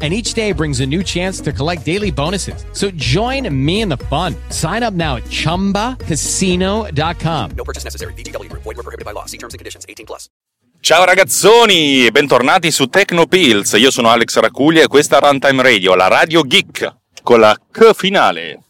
And each day brings a new chance to collect daily bonuses. So join me in the fun. Sign up now at chumbacasino.com. No purchase necessary. VGW Group. Void were prohibited by law. See terms and conditions. 18 plus. Ciao ragazzoni, bentornati su Tecnopills. Io sono Alex Racuglia e questa è Runtime Radio, la radio geek con la K finale.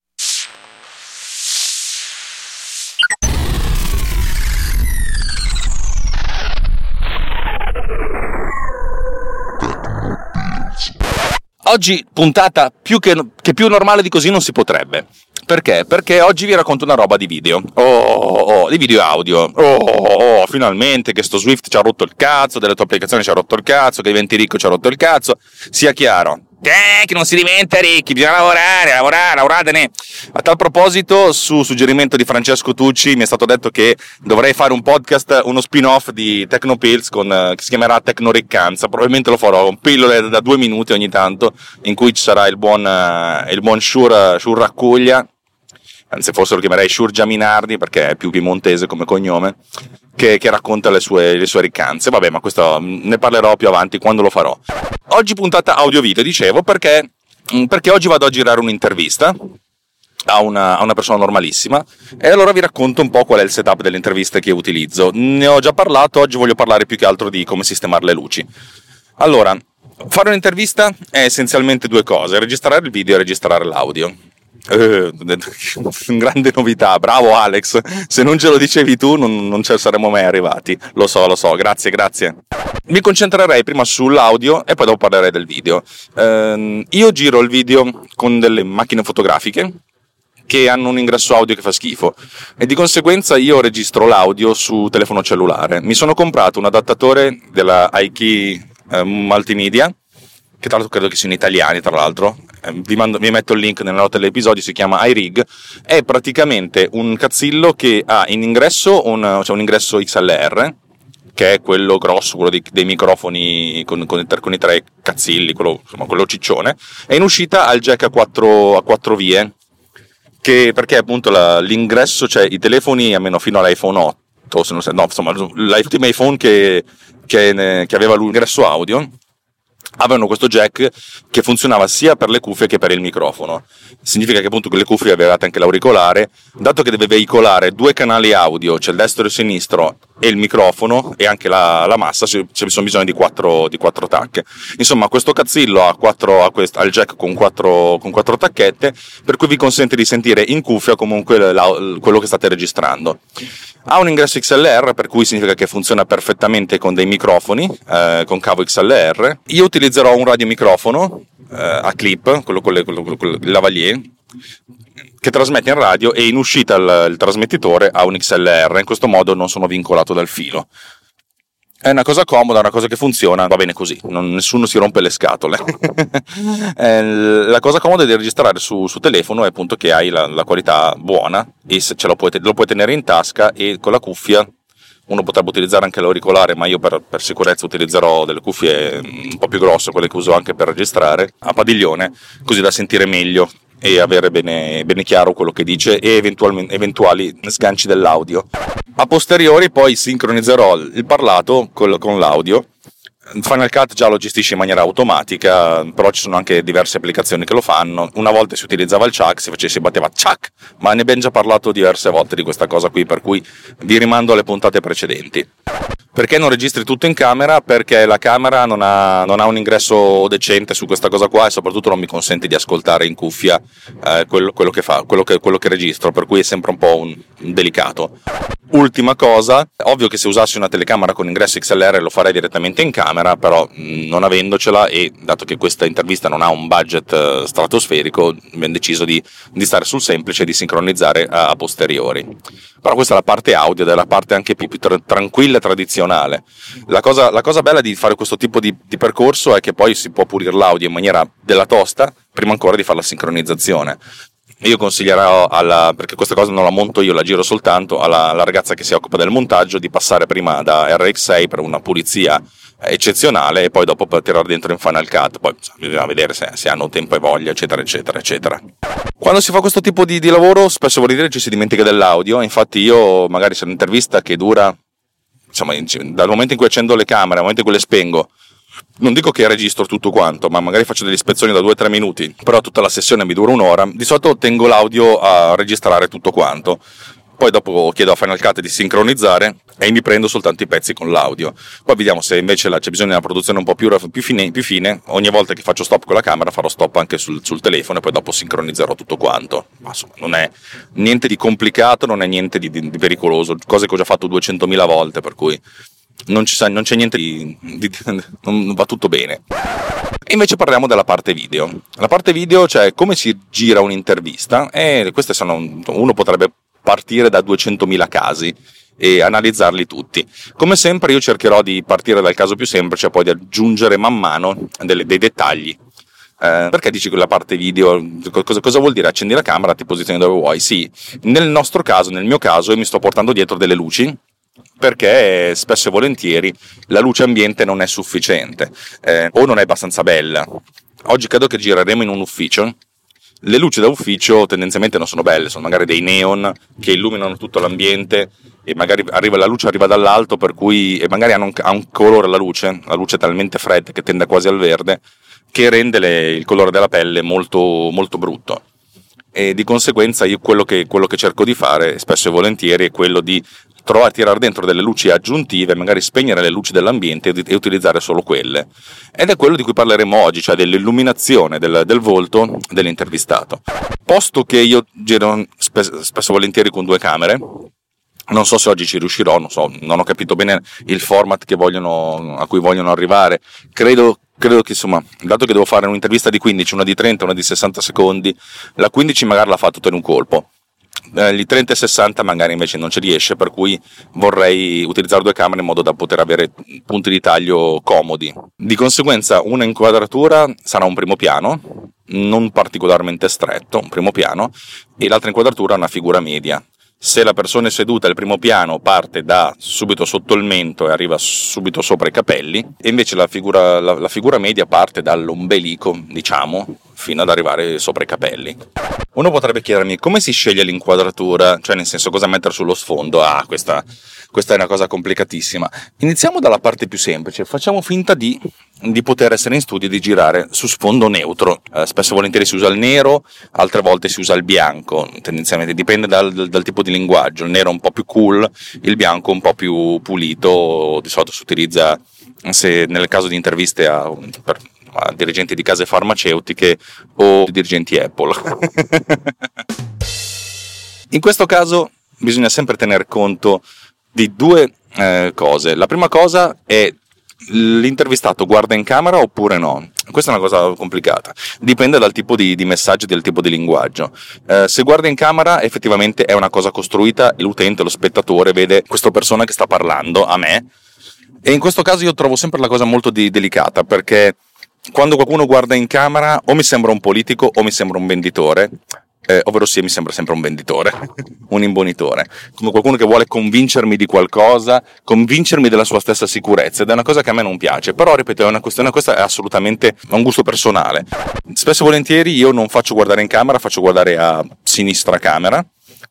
Oggi puntata più che, che più normale di così non si potrebbe. Perché? Perché oggi vi racconto una roba di video. Oh, oh, di video audio. Oh, oh, finalmente che sto Swift ci ha rotto il cazzo, delle tue applicazioni ci ha rotto il cazzo, che diventi ricco ci ha rotto il cazzo. Sia chiaro. Eh, che non si diventa ricchi, bisogna lavorare, lavorare, lavoratene. A tal proposito, su suggerimento di Francesco Tucci, mi è stato detto che dovrei fare un podcast, uno spin-off di Tecnopills con, eh, che si chiamerà Tecnoriccanza. Probabilmente lo farò, un pillole da due minuti ogni tanto, in cui ci sarà il buon, eh, il buon Shur, Shur Raccuglia, anzi forse lo chiamerei Shurgia Minardi perché è più piemontese come cognome, che, che racconta le sue, le sue, riccanze. Vabbè, ma questo mm, ne parlerò più avanti quando lo farò. Oggi puntata audio-video, dicevo, perché, mm, perché oggi vado a girare un'intervista a una, a una, persona normalissima e allora vi racconto un po' qual è il setup delle interviste che utilizzo. Ne ho già parlato, oggi voglio parlare più che altro di come sistemare le luci. Allora, fare un'intervista è essenzialmente due cose, registrare il video e registrare l'audio. Eh, grande novità, bravo Alex. Se non ce lo dicevi tu, non, non ci saremmo mai arrivati. Lo so, lo so, grazie, grazie. Mi concentrerei prima sull'audio e poi dopo parlerei del video. Eh, io giro il video con delle macchine fotografiche che hanno un ingresso audio che fa schifo e di conseguenza io registro l'audio su telefono cellulare. Mi sono comprato un adattatore della iKey eh, Multimedia che tra l'altro credo che siano italiani, tra l'altro, vi, mando, vi, metto il link nella nota dell'episodio, si chiama iRig, è praticamente un cazzillo che ha in ingresso un, cioè un ingresso XLR, che è quello grosso, quello dei, dei microfoni con, con, con, i tre cazzilli, quello, insomma, quello ciccione, e in uscita ha il jack a quattro, a quattro vie, che, perché appunto la, l'ingresso, cioè i telefoni, almeno fino all'iPhone 8, se non no, insomma, l'ultimo iPhone che, che, che aveva l'ingresso audio, avevano questo jack che funzionava sia per le cuffie che per il microfono. Significa che appunto con le cuffie avevate anche l'auricolare, dato che deve veicolare due canali audio, cioè il destro e il sinistro, e il microfono e anche la, la massa, ci sono bisogno di quattro, di quattro tacche. Insomma, questo cazzillo ha, quattro, ha, quest, ha il jack con quattro, con quattro, tacchette, per cui vi consente di sentire in cuffia comunque la, quello che state registrando. Ha un ingresso XLR, per cui significa che funziona perfettamente con dei microfoni, eh, con cavo XLR. Io utilizzerò un radiomicrofono eh, a clip, quello con il lavalier, che trasmette in radio e in uscita il, il trasmettitore ha un XLR. In questo modo non sono vincolato dal filo. È una cosa comoda, una cosa che funziona, va bene così, non, nessuno si rompe le scatole. Eh, la cosa comoda di registrare su, su telefono è appunto che hai la, la qualità buona e se ce lo puoi, lo puoi tenere in tasca e con la cuffia uno potrebbe utilizzare anche l'auricolare, ma io per, per, sicurezza utilizzerò delle cuffie un po' più grosse, quelle che uso anche per registrare, a padiglione, così da sentire meglio e avere bene, bene chiaro quello che dice e eventuali sganci dell'audio. A posteriori poi sincronizzerò il parlato con l'audio Final Cut già lo gestisce in maniera automatica, però ci sono anche diverse applicazioni che lo fanno. Una volta si utilizzava il chuck, si, faceva, si batteva chuck, ma ne abbiamo già parlato diverse volte di questa cosa qui, per cui vi rimando alle puntate precedenti. Perché non registri tutto in camera? Perché la camera non ha, non ha, un ingresso decente su questa cosa qua e soprattutto non mi consente di ascoltare in cuffia eh, quello, quello, che fa, quello che, quello che registro, per cui è sempre un po' un, delicato. Ultima cosa, ovvio che se usassi una telecamera con ingresso XLR lo farei direttamente in camera, però non avendocela e dato che questa intervista non ha un budget eh, stratosferico, abbiamo deciso di, di stare sul semplice e di sincronizzare a, posteriori. Però questa è la parte audio ed è la parte anche più, più tra- tranquilla e tradizionale. La cosa, la cosa, bella di fare questo tipo di, di percorso è che poi si può pulire l'audio in maniera della tosta prima ancora di fare la sincronizzazione io consiglierò alla, perché questa cosa non la monto io, la giro soltanto, alla, alla ragazza che si occupa del montaggio di passare prima da RX6 per una pulizia eccezionale e poi dopo per tirare dentro in Final Cut, poi bisogna vedere se, se, hanno tempo e voglia, eccetera, eccetera, eccetera. Quando si fa questo tipo di, di lavoro spesso vuol dire ci si dimentica dell'audio, infatti io magari se un'intervista che dura, insomma, dal momento in cui accendo le camere, al momento in cui le spengo, non dico che registro tutto quanto, ma magari faccio delle ispezioni da 2-3 minuti, però tutta la sessione mi dura un'ora, di solito tengo l'audio a registrare tutto quanto. Poi dopo chiedo a Final Cut di sincronizzare e mi prendo soltanto i pezzi con l'audio. Poi vediamo se invece c'è bisogno di una produzione un po' più, più, fine, più, fine, Ogni volta che faccio stop con la camera farò stop anche sul, sul telefono e poi dopo sincronizzerò tutto quanto. Ma insomma, non è niente di complicato, non è niente di, di, di pericoloso, cose che ho già fatto 200.000 volte, per cui non, sa, non c'è niente di, di, non va tutto bene. E invece parliamo della parte video. La parte video, cioè come si gira un'intervista, e queste sono, uno potrebbe partire da 200.000 casi e analizzarli tutti. Come sempre io cercherò di partire dal caso più semplice e poi di aggiungere man mano delle, dei dettagli. Eh, perché dici che la parte video, cosa, cosa, vuol dire? Accendi la camera, ti posizioni dove vuoi? Sì, nel nostro caso, nel mio caso, io mi sto portando dietro delle luci perché spesso e volentieri la luce ambiente non è sufficiente eh, o non è abbastanza bella. Oggi credo che gireremo in un ufficio. Le luci da ufficio tendenzialmente non sono belle, sono magari dei neon che illuminano tutto l'ambiente e magari arriva, la luce arriva dall'alto per cui e magari ha un, ha un colore la luce, la luce è talmente fredda che tende quasi al verde che rende le, il colore della pelle molto, molto brutto e di conseguenza io quello che, quello che, cerco di fare spesso e volentieri è quello di trovare a tirare dentro delle luci aggiuntive, magari spegnere le luci dell'ambiente e utilizzare solo quelle. Ed è quello di cui parleremo oggi, cioè dell'illuminazione del, del volto dell'intervistato. Posto che io giro spesso e volentieri con due camere, non so se oggi ci riuscirò, non, so, non ho capito bene il format vogliono, a cui vogliono arrivare. Credo, credo, che, insomma, dato che devo fare un'intervista di 15, una di 30, una di 60 secondi, la 15 magari la fa tutto in un colpo eh, gli 30 e 60 magari invece non ci riesce, per cui vorrei utilizzare due camere in modo da poter avere punti di taglio comodi. Di conseguenza una inquadratura sarà un primo piano, non particolarmente stretto, un primo piano, e l'altra inquadratura una figura media. Se la persona è seduta, il primo piano parte da subito sotto il mento e arriva subito sopra i capelli, e invece la figura, la, la figura media parte dall'ombelico, diciamo, fino ad arrivare sopra i capelli. Uno potrebbe chiedermi come si sceglie l'inquadratura, cioè nel senso cosa mettere sullo sfondo. Ah, questa, questa è una cosa complicatissima. Iniziamo dalla parte più semplice, facciamo finta di, di poter essere in studio e di girare su sfondo neutro. Eh, spesso e volentieri si usa il nero, altre volte si usa il bianco, tendenzialmente dipende dal, dal, dal tipo di linguaggio. Il nero è un po' più cool, il bianco un po' più pulito, di solito si utilizza se nel caso di interviste a, per, dirigenti di case farmaceutiche o dirigenti Apple. In questo caso bisogna sempre tener conto di due eh, cose. La prima cosa è l'intervistato guarda in camera oppure no? Questa è una cosa complicata, dipende dal tipo di, di messaggio dal tipo di linguaggio. Eh, se guarda in camera effettivamente è una cosa costruita l'utente, lo spettatore vede questa persona che sta parlando a me e in questo caso io trovo sempre la cosa molto di, delicata perché quando qualcuno guarda in camera o mi sembra un politico o mi sembra un venditore, eh, ovvero sì, mi sembra sempre un venditore, un imbonitore, come qualcuno che vuole convincermi di qualcosa, convincermi della sua stessa sicurezza, ed è una cosa che a me non piace, però ripeto, è una questione, questa è assolutamente un gusto personale. Spesso e volentieri io non faccio guardare in camera, faccio guardare a sinistra camera,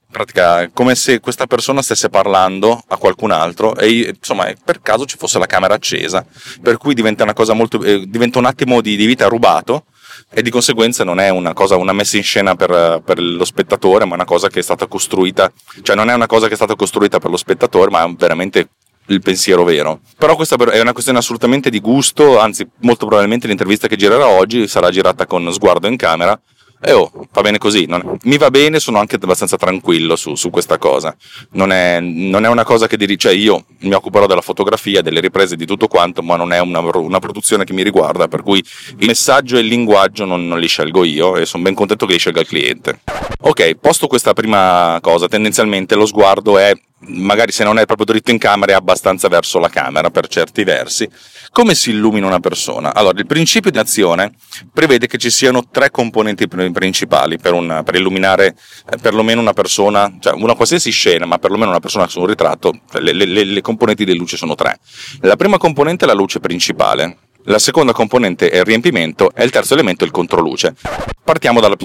pratica come se questa persona stesse parlando a qualcun altro e insomma per caso ci fosse la camera accesa per cui diventa una cosa molto eh, diventa un attimo di, di, vita rubato e di conseguenza non è una cosa una messa in scena per, per, lo spettatore ma una cosa che è stata costruita cioè non è una cosa che è stata costruita per lo spettatore ma è veramente il pensiero vero. Però questa è una questione assolutamente di gusto, anzi molto probabilmente l'intervista che girerà oggi sarà girata con sguardo in camera e oh, va bene così, non, mi va bene, sono anche abbastanza tranquillo su, su questa cosa. Non è, non è, una cosa che diri, cioè io mi occuperò della fotografia, delle riprese, di tutto quanto, ma non è una, una produzione che mi riguarda, per cui il messaggio e il linguaggio non, non li scelgo io e sono ben contento che li scelga il cliente. Ok, posto questa prima cosa, tendenzialmente lo sguardo è magari se non è proprio dritto in camera è abbastanza verso la camera per certi versi. Come si illumina una persona? Allora, il principio di azione prevede che ci siano tre componenti principali per, un, per illuminare eh, perlomeno una persona, cioè una qualsiasi scena, ma perlomeno una persona su un ritratto, le, le, le componenti di luce sono tre. La prima componente è la luce principale, la seconda componente è il riempimento e il terzo elemento è il controluce. Partiamo dalla,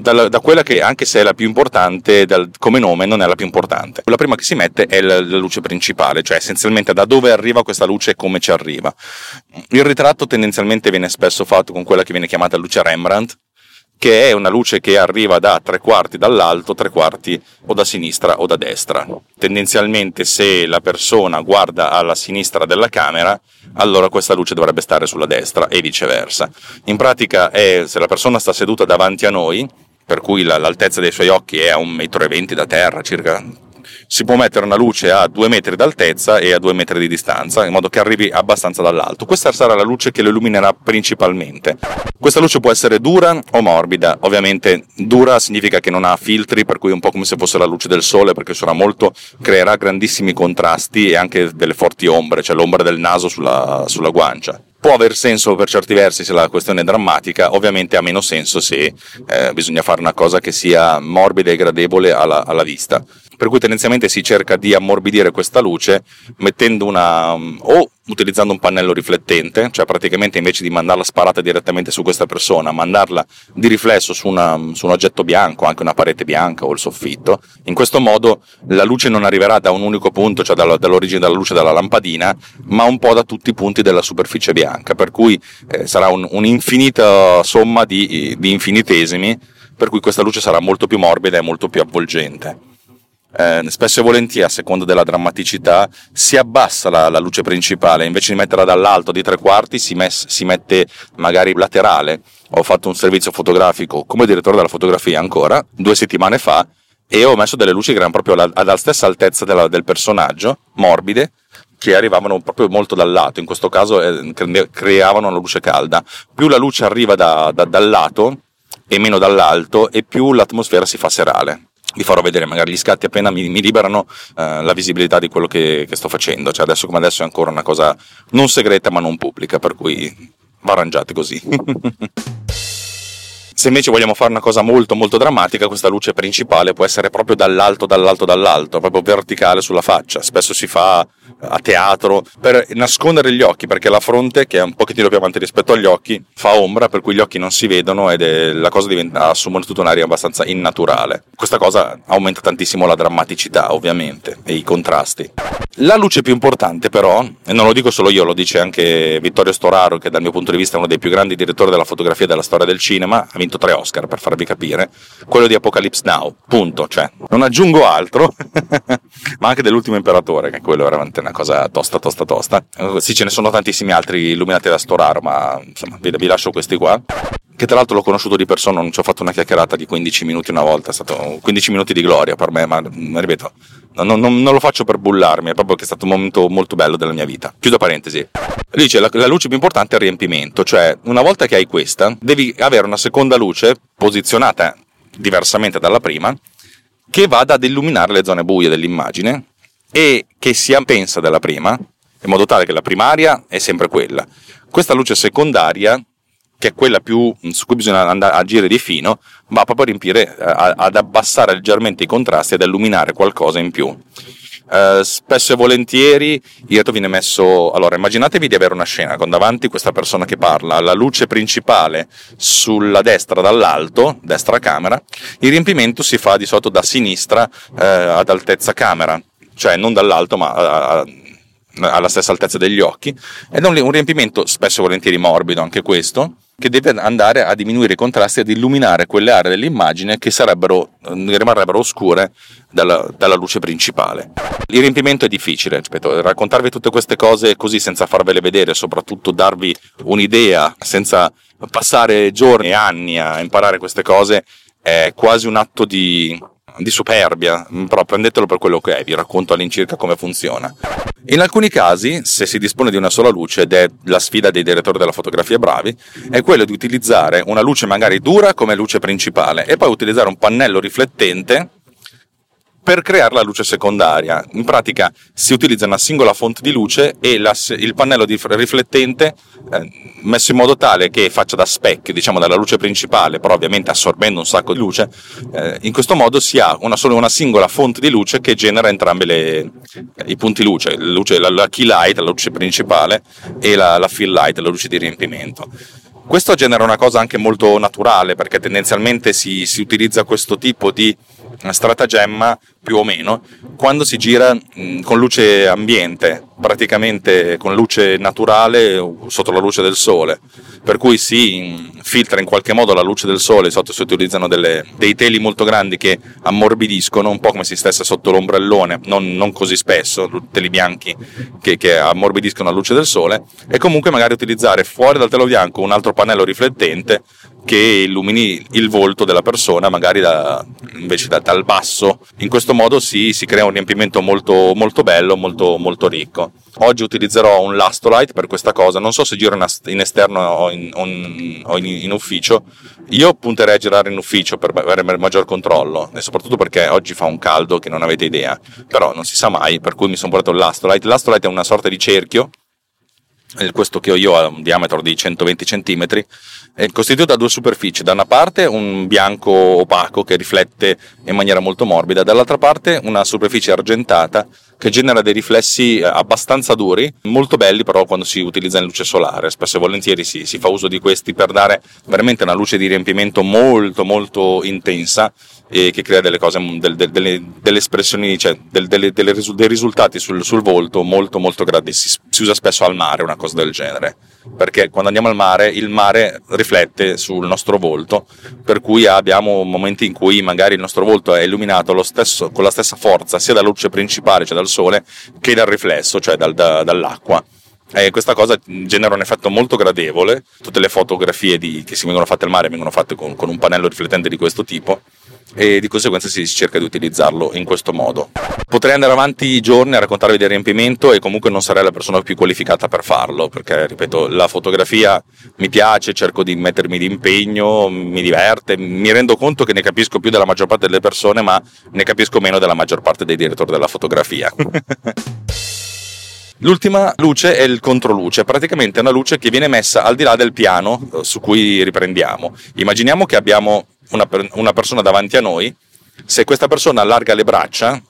da, da quella che, anche se è la più importante, dal, come nome non è la più importante. La prima che si mette è la, la luce principale, cioè essenzialmente da dove arriva questa luce e come ci arriva. Il ritratto tendenzialmente viene spesso fatto con quella che viene chiamata luce Rembrandt, che è una luce che arriva da tre quarti dall'alto, tre quarti o da sinistra o da destra. Tendenzialmente se la persona guarda alla sinistra della camera, allora questa luce dovrebbe stare sulla destra e viceversa. In pratica è se la persona sta seduta davanti a noi, per cui l'altezza dei suoi occhi è a 1,20 m da terra, circa si può mettere una luce a 2 metri d'altezza e a 2 metri di distanza, in modo che arrivi abbastanza dall'alto. Questa sarà la luce che lo illuminerà principalmente. Questa luce può essere dura o morbida, ovviamente dura significa che non ha filtri, per cui è un po' come se fosse la luce del sole, perché sarà molto, creerà grandissimi contrasti e anche delle forti ombre, cioè l'ombra del naso sulla, sulla guancia può aver senso per certi versi se la questione è drammatica, ovviamente ha meno senso se eh, bisogna fare una cosa che sia morbida e gradevole alla, alla vista per cui tendenzialmente si cerca di ammorbidire questa luce mettendo una o utilizzando un pannello riflettente, cioè praticamente invece di mandarla sparata direttamente su questa persona, mandarla di riflesso su, una, su, un oggetto bianco, anche una parete bianca o il soffitto. In questo modo la luce non arriverà da un unico punto, cioè dall'origine della luce della lampadina, ma un po' da tutti i punti della superficie bianca, per cui eh, sarà un, un'infinita somma di, di infinitesimi, per cui questa luce sarà molto più morbida e molto più avvolgente eh, spesso e volentieri a seconda della drammaticità si abbassa la, la, luce principale invece di metterla dall'alto di tre quarti si, mes, si, mette magari laterale. Ho fatto un servizio fotografico come direttore della fotografia ancora due settimane fa e ho messo delle luci che erano proprio alla, alla stessa altezza della, del personaggio morbide che arrivavano proprio molto dal lato. In questo caso eh, creavano una luce calda. Più la luce arriva da, da, dal lato e meno dall'alto e più l'atmosfera si fa serale vi farò vedere magari gli scatti appena mi, mi liberano eh, la visibilità di quello che, che, sto facendo. Cioè adesso come adesso è ancora una cosa non segreta ma non pubblica, per cui va arrangiate così. Se invece vogliamo fare una cosa molto molto drammatica, questa luce principale può essere proprio dall'alto, dall'alto, dall'alto, proprio verticale sulla faccia. Spesso si fa a teatro per nascondere gli occhi, perché la fronte, che è un pochettino più avanti rispetto agli occhi, fa ombra, per cui gli occhi non si vedono ed è, la cosa diventa, assume tutta un'aria abbastanza innaturale. Questa cosa aumenta tantissimo la drammaticità, ovviamente, e i contrasti. La luce più importante, però, e non lo dico solo io, lo dice anche Vittorio Storaro, che dal mio punto di vista è uno dei più grandi direttori della fotografia e della storia del cinema, vinto tre Oscar per farvi capire, quello di Apocalypse Now, punto, cioè non aggiungo altro, ma anche dell'ultimo imperatore, che quello è veramente una cosa tosta, tosta, tosta. Sì, ce ne sono tantissimi altri illuminati da Storaro, ma insomma, vi, vi lascio questi qua che tra l'altro l'ho conosciuto di persona, non ci ho fatto una chiacchierata di 15 minuti una volta, è stato 15 minuti di gloria per me, ma ripeto, non, non, non lo faccio per bullarmi, è proprio che è stato un momento molto bello della mia vita. Chiudo parentesi. Dice la, la luce più importante è il riempimento, cioè una volta che hai questa, devi avere una seconda luce posizionata diversamente dalla prima, che vada ad illuminare le zone buie dell'immagine e che sia pensa della prima, in modo tale che la primaria è sempre quella. Questa luce secondaria che è quella più, su cui bisogna andare a agire di fino, va proprio a riempire, a, ad abbassare leggermente i contrasti, ad illuminare qualcosa in più. Uh, spesso e volentieri il retro viene messo. Allora, immaginatevi di avere una scena con davanti questa persona che parla, la luce principale sulla destra dall'alto, destra camera, il riempimento si fa di solito da sinistra uh, ad altezza camera, cioè non dall'alto ma uh, alla stessa altezza degli occhi, ed è un riempimento spesso e volentieri morbido anche questo, che deve andare a diminuire i contrasti, ad illuminare quelle aree dell'immagine che sarebbero, rimarrebbero oscure dalla, dalla luce principale. Il riempimento è difficile, ripeto, raccontarvi tutte queste cose così senza farvele vedere, soprattutto darvi un'idea senza passare giorni e anni a imparare queste cose, è quasi un atto di, di superbia, però prendetelo per quello che è, vi racconto all'incirca come funziona. In alcuni casi, se si dispone di una sola luce, ed è la sfida dei direttori della fotografia bravi, è quello di utilizzare una luce magari dura come luce principale e poi utilizzare un pannello riflettente per creare la luce secondaria. In pratica si utilizza una singola fonte di luce e la, il pannello riflettente eh, messo in modo tale che faccia da specchio, diciamo, dalla luce principale, però ovviamente assorbendo un sacco di luce. Eh, in questo modo si ha una, solo una singola fonte di luce che genera entrambi le, i punti luce, luce la, la, key light, la luce principale, e la, la fill light, la luce di riempimento. Questo genera una cosa anche molto naturale perché tendenzialmente si, si utilizza questo tipo di stratagemma più o meno quando si gira mh, con luce ambiente, praticamente con luce naturale sotto la luce del sole, per cui si filtra in qualche modo la luce del sole, sotto si utilizzano delle, dei teli molto grandi che ammorbidiscono, un po' come se stesse sotto l'ombrellone, non, non così spesso, teli bianchi che, che ammorbidiscono la luce del sole, e comunque magari utilizzare fuori dal telo bianco un altro pannello riflettente che illumini il volto della persona, magari da, invece da, dal basso. In questo modo si, si crea un riempimento molto, molto bello, molto, molto ricco. Oggi utilizzerò un Lastolite per questa cosa, non so se giro in esterno o in, o in, in ufficio. Io punterei a girare in ufficio per avere maggior controllo e soprattutto perché oggi fa un caldo che non avete idea, però non si sa mai, per cui mi sono portato il Lastolite. Lastolite è una sorta di cerchio questo che ho io ha un diametro di 120 cm, è costituito da due superfici, da una parte un bianco opaco che riflette in maniera molto morbida, dall'altra parte una superficie argentata che genera dei riflessi eh, abbastanza duri, molto belli però quando si utilizza in luce solare, spesso e volentieri si, si fa uso di questi per dare veramente una luce di riempimento molto molto intensa e che crea delle cose, del, del, delle, delle, espressioni, cioè del, delle, dei risultati sul, sul, volto molto molto grandi, si, si usa spesso al mare una cosa del genere perché quando andiamo al mare il mare riflette sul nostro volto, per cui abbiamo momenti in cui magari il nostro volto è illuminato stesso, con la stessa forza sia dalla luce principale, cioè dal sole, che dal riflesso, cioè dal, da, dall'acqua. E questa cosa genera un effetto molto gradevole. Tutte le fotografie di, che si vengono fatte al mare vengono fatte con, con un pannello riflettente di questo tipo e di conseguenza si cerca di utilizzarlo in questo modo. Potrei andare avanti i giorni a raccontarvi del riempimento e comunque non sarei la persona più qualificata per farlo, perché ripeto, la fotografia mi piace, cerco di mettermi di impegno, mi diverte, mi rendo conto che ne capisco più della maggior parte delle persone, ma ne capisco meno della maggior parte dei direttori della fotografia. L'ultima luce è il controluce, praticamente è una luce che viene messa al di là del piano eh, su cui riprendiamo. Immaginiamo che abbiamo una, una persona davanti a noi, se questa persona allarga le braccia,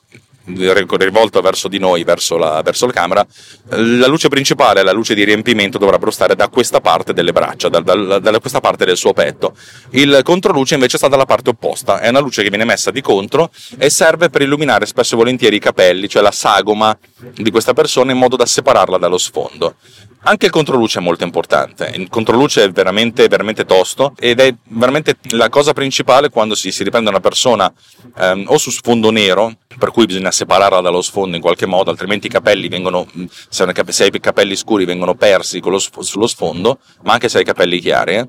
rivolto verso di noi, verso la, verso la, camera, la luce principale, la luce di riempimento dovrebbero stare da questa parte delle braccia, da, da, da, questa parte del suo petto. Il controluce invece sta dalla parte opposta, è una luce che viene messa di contro e serve per illuminare spesso e volentieri i capelli, cioè la sagoma di questa persona in modo da separarla dallo sfondo. Anche il controluce è molto importante, il controluce è veramente, veramente tosto ed è veramente la cosa principale quando si, si riprende una persona ehm, o su sfondo nero, per cui bisogna separarla dallo sfondo in qualche modo, altrimenti i capelli vengono, se hai i capelli scuri vengono persi sullo sfondo, ma anche se hai i capelli chiari. Eh?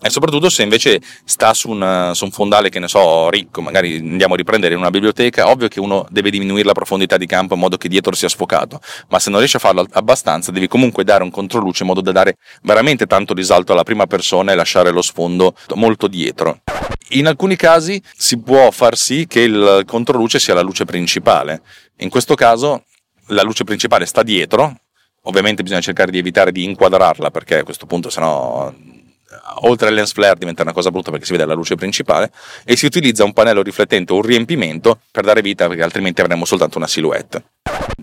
E soprattutto se invece sta su un, su un, fondale, che ne so, ricco, magari andiamo a riprendere in una biblioteca, ovvio che uno deve diminuire la profondità di campo in modo che dietro sia sfocato, ma se non riesci a farlo abbastanza devi comunque dare un controluce in modo da dare veramente tanto risalto alla prima persona e lasciare lo sfondo molto dietro. In alcuni casi si può far sì che il controluce sia la luce principale, in questo caso la luce principale sta dietro, ovviamente bisogna cercare di evitare di inquadrarla perché a questo punto sennò oltre al lens flare diventa una cosa brutta perché si vede la luce principale e si utilizza un pannello riflettente o un riempimento per dare vita perché altrimenti avremmo soltanto una silhouette.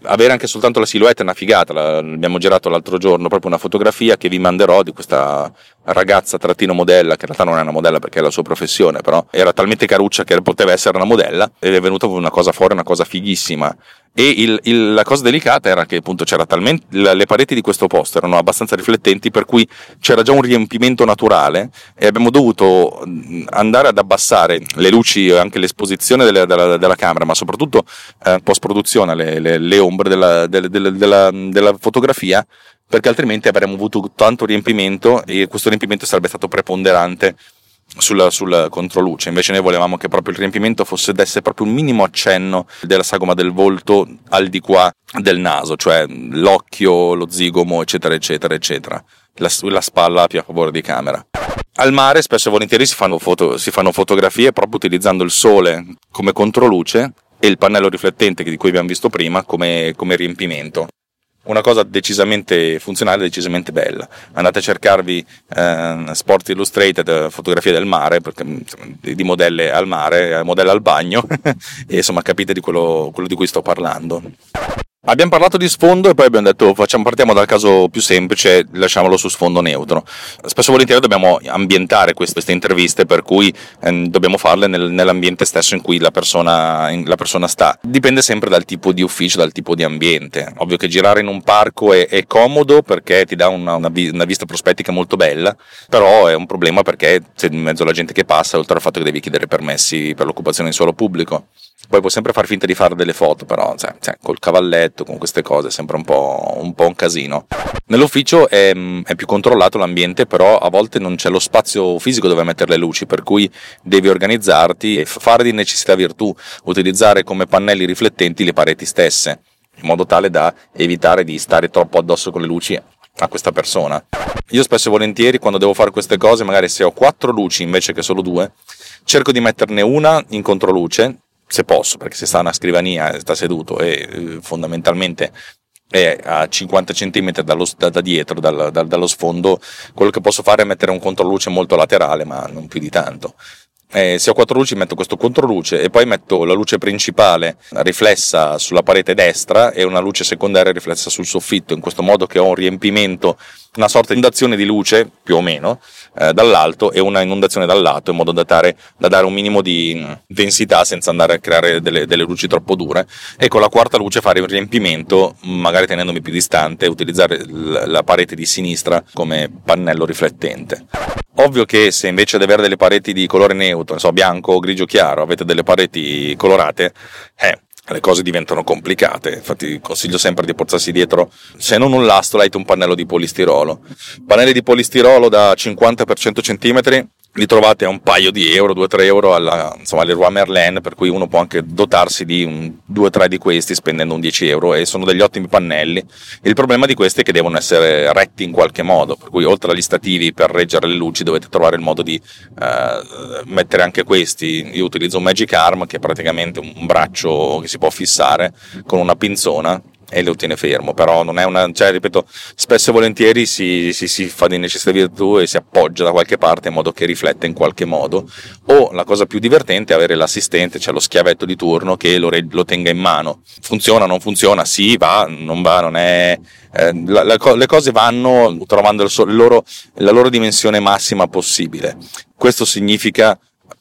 Avere anche soltanto la silhouette è una figata, abbiamo girato l'altro giorno proprio una fotografia che vi manderò di questa ragazza trattino modella, che in realtà non è una modella perché è la sua professione, però era talmente caruccia che poteva essere una modella ed è venuta una cosa fuori, una cosa fighissima. E il, il, la cosa delicata era che appunto c'era talmente le pareti di questo posto erano abbastanza riflettenti per cui c'era già un riempimento naturale e abbiamo dovuto andare ad abbassare le luci e anche l'esposizione delle, della, della, camera ma soprattutto eh, post produzione le, le, le, ombre della, della, della, della fotografia perché altrimenti avremmo avuto tanto riempimento e questo riempimento sarebbe stato preponderante sul, sul controluce. Invece noi volevamo che proprio il riempimento fosse desse proprio un minimo accenno della sagoma del volto al di qua del naso, cioè l'occhio, lo zigomo, eccetera, eccetera, eccetera. La, la spalla più a favore di camera. Al mare spesso e volentieri si fanno, foto, si fanno fotografie proprio utilizzando il sole come controluce e il pannello riflettente di cui abbiamo visto prima come, come riempimento una cosa decisamente funzionale, decisamente bella. Andate a cercarvi eh, Sport Illustrated, fotografie del mare, perché, di modelle al mare, modelle al bagno, e insomma capite di quello, quello di cui sto parlando. Abbiamo parlato di sfondo e poi abbiamo detto facciamo, partiamo dal caso più semplice, lasciamolo su sfondo neutro. Spesso e volentieri dobbiamo ambientare queste, queste interviste per cui eh, dobbiamo farle nel, nell'ambiente stesso in cui la persona, in, la persona, sta. Dipende sempre dal tipo di ufficio, dal tipo di ambiente. Ovvio che girare in un parco è, è comodo perché ti dà una, una, una, vista prospettica molto bella, però è un problema perché c'è in mezzo alla gente che passa, oltre al fatto che devi chiedere permessi per l'occupazione di suolo pubblico. Poi puoi sempre far finta di fare delle foto, però cioè, cioè, col cavalletto, con queste cose, è sempre un po', un, po un casino. Nell'ufficio è, è, più controllato l'ambiente, però a volte non c'è lo spazio fisico dove mettere le luci, per cui devi organizzarti e fare di necessità virtù, utilizzare come pannelli riflettenti le pareti stesse, in modo tale da evitare di stare troppo addosso con le luci a questa persona. Io spesso e volentieri quando devo fare queste cose, magari se ho quattro luci invece che solo due, cerco di metterne una in controluce se posso, perché se sta a una scrivania, sta seduto e eh, fondamentalmente è a 50 cm dallo, da, da, dietro, dal, dal, dallo sfondo, quello che posso fare è mettere un controluce molto laterale, ma non più di tanto. Eh, se ho quattro luci metto questo controluce e poi metto la luce principale riflessa sulla parete destra e una luce secondaria riflessa sul soffitto, in questo modo che ho un riempimento, una sorta di inondazione di luce, più o meno, eh, dall'alto e una inondazione dal lato, in modo da dare, da dare, un minimo di densità senza andare a creare delle, delle, luci troppo dure. E con la quarta luce fare un riempimento, magari tenendomi più distante, e utilizzare la parete di sinistra come pannello riflettente. Ovvio che se invece di avere delle pareti di colore neutro, so, bianco o grigio chiaro, avete delle pareti colorate, eh, le cose diventano complicate. Infatti, consiglio sempre di portarsi dietro, se non un lastolite, un pannello di polistirolo. Pannelli di polistirolo da 50 x 100 cm li trovate a un paio di euro, 2-3 euro alla, insomma, alle Roi Merlin, per cui uno può anche dotarsi di 2-3 di questi spendendo un 10 euro e sono degli ottimi pannelli. Il problema di questi è che devono essere retti in qualche modo, per cui oltre agli stativi per reggere le luci dovete trovare il modo di eh, mettere anche questi. Io utilizzo un Magic Arm che è praticamente un braccio che si può fissare con una pinzona e lo tiene fermo, però non è una, cioè ripeto, spesso e volentieri si, si, si fa di necessità virtù e si appoggia da qualche parte in modo che rifletta in qualche modo, o la cosa più divertente è avere l'assistente, cioè lo schiavetto di turno che lo, lo tenga in mano. Funziona, non funziona, sì, va, non va, non è... Eh, la, la, le cose vanno trovando il loro, la loro dimensione massima possibile. Questo significa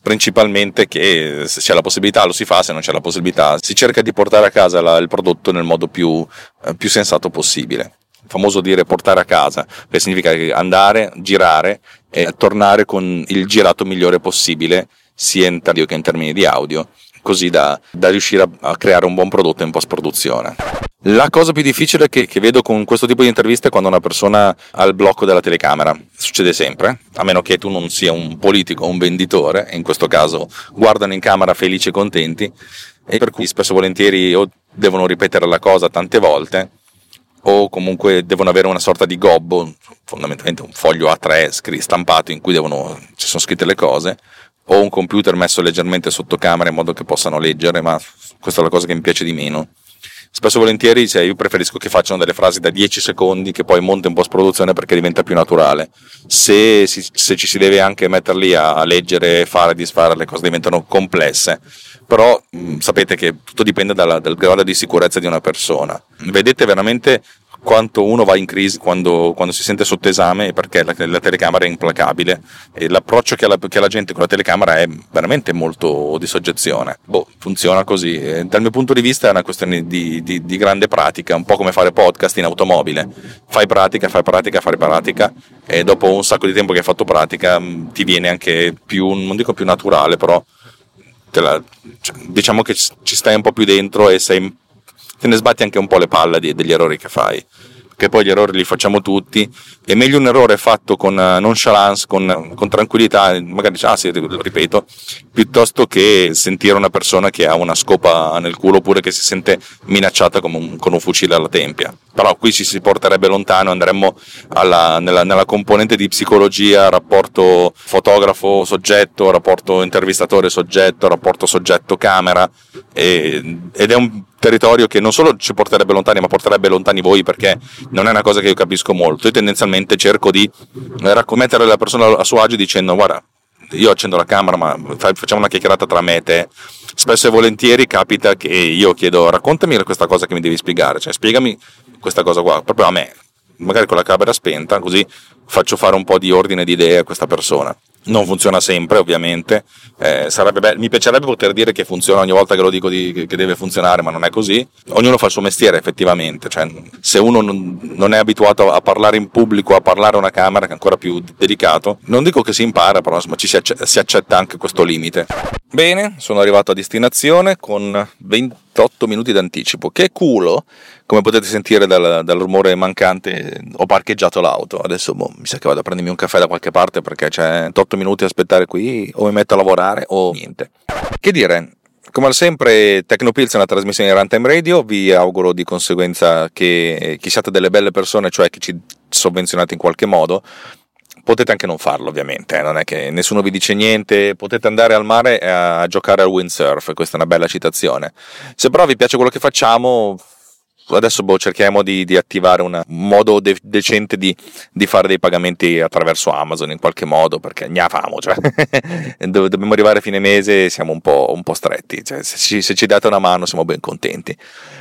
principalmente che se c'è la possibilità lo si fa, se non c'è la possibilità si cerca di portare a casa la, il prodotto nel modo più, eh, più sensato possibile. Il famoso dire portare a casa, che significa andare, girare e tornare con il girato migliore possibile, sia in che in termini di audio, così da, da riuscire a, a creare un buon prodotto in post produzione. La cosa più difficile che, che, vedo con questo tipo di interviste è quando una persona ha il blocco della telecamera. Succede sempre, a meno che tu non sia un politico o un venditore, in questo caso guardano in camera felici e contenti, e per cui spesso e volentieri o devono ripetere la cosa tante volte, o comunque devono avere una sorta di gobbo, fondamentalmente un foglio A3 stampato in cui devono, ci sono scritte le cose, o un computer messo leggermente sotto camera in modo che possano leggere, ma questa è la cosa che mi piace di meno. Spesso e volentieri cioè, io preferisco che facciano delle frasi da 10 secondi che poi monta in post produzione perché diventa più naturale. Se, se ci si deve anche metter lì a, leggere fare disfare le cose diventano complesse. Però mh, sapete che tutto dipende dalla, dal grado di sicurezza di una persona. Vedete veramente quanto uno va in crisi quando, quando si sente sotto esame perché la, la telecamera è implacabile e l'approccio che ha, la, che ha, la, gente con la telecamera è veramente molto di soggezione. Boh, funziona così. E dal mio punto di vista è una questione di, di, di, grande pratica, un po' come fare podcast in automobile. Fai pratica, fai pratica, fai pratica e dopo un sacco di tempo che hai fatto pratica mm, ti viene anche più, non dico più naturale, però la, cioè, diciamo che ci stai un po' più dentro e sei te ne sbatti anche un po' le palle degli errori che fai. che poi gli errori li facciamo tutti, è meglio un errore fatto con eh, nonchalance, con, con tranquillità, magari ah sì, lo ripeto, piuttosto che sentire una persona che ha una scopa nel culo oppure che si sente minacciata con un, con un fucile alla tempia. Però qui ci si porterebbe lontano, andremmo alla, nella, nella componente di psicologia, rapporto fotografo-soggetto, rapporto intervistatore-soggetto, rapporto soggetto-camera, ed è un territorio che non solo ci porterebbe lontani, ma porterebbe lontani voi perché non è una cosa che io capisco molto. Io tendenzialmente cerco di raccomettere la persona a suo agio dicendo guarda, io accendo la camera, ma facciamo una chiacchierata tra me e te. Spesso e volentieri capita che io chiedo raccontami questa cosa che mi devi spiegare, cioè spiegami questa cosa qua, proprio a me, magari con la camera spenta, così faccio fare un po' di ordine di idee a questa persona non funziona sempre ovviamente, eh, bello, mi piacerebbe poter dire che funziona ogni volta che lo dico di, che deve funzionare, ma non è così. Ognuno fa il suo mestiere effettivamente, cioè, se uno non, non, è abituato a parlare in pubblico, a parlare a una camera, che è ancora più delicato, non dico che si impara, però insomma, ci si, accetta, si accetta anche questo limite. Bene, sono arrivato a destinazione con 28 minuti d'anticipo. Che culo! Come potete sentire dal, dal rumore mancante, ho parcheggiato l'auto. Adesso boh, mi sa che vado a prendermi un caffè da qualche parte perché c'è 8 minuti a aspettare qui, o mi metto a lavorare o niente. Che dire, come al sempre, Tecnopills è una trasmissione di Runtime Radio. Vi auguro di conseguenza che, che siate delle belle persone, cioè che ci sovvenzionate in qualche modo potete anche non farlo ovviamente, eh? non è che nessuno vi dice niente, potete andare al mare a giocare al windsurf, questa è una bella citazione. Se però vi piace quello che facciamo, adesso boh, cerchiamo di, di, attivare un modo de- decente di, di, fare dei pagamenti attraverso Amazon in qualche modo perché ne famo, cioè, dobbiamo arrivare a fine mese e siamo un po', un po stretti, cioè, se, ci, se, ci, date una mano siamo ben contenti.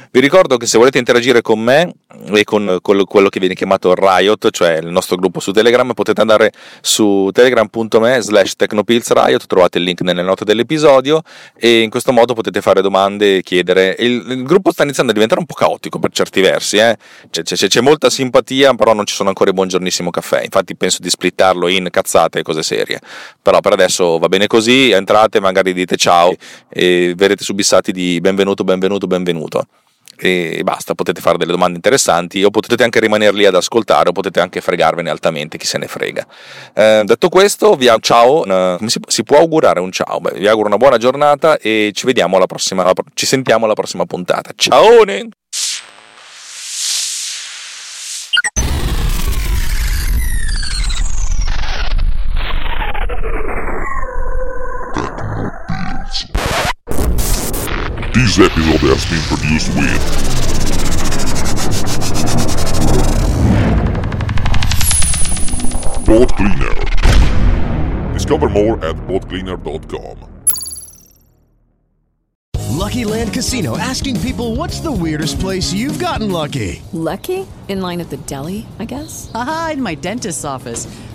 Vi ricordo che se volete interagire con me e con quello che viene chiamato Riot, cioè il nostro gruppo su Telegram, potete andare su telegram.me slash technopillsriot, trovate il link nelle note dell'episodio e in questo modo potete fare domande e chiedere. Il, il gruppo sta iniziando a diventare un po' caotico per certi versi, eh? c'è, c'è, c'è, molta simpatia, però non ci sono ancora i buongiornissimo caffè, infatti penso di splittarlo in cazzate e cose serie. Però per adesso va bene così, entrate, magari dite ciao e verrete subissati di benvenuto, benvenuto, benvenuto e basta, potete fare delle domande interessanti o potete anche rimanere lì ad ascoltare o potete anche fregarvene altamente, chi se ne frega. Eh, detto questo, vi auguro ciao, una, si, si, può augurare un ciao, Beh, vi auguro una buona giornata e ci vediamo alla prossima, ci sentiamo alla prossima puntata. Ciao! This episode has been produced with Boat Cleaner. Discover more at boatcleaner.com. Lucky Land Casino asking people what's the weirdest place you've gotten lucky? Lucky? In line at the deli, I guess? Aha, in my dentist's office.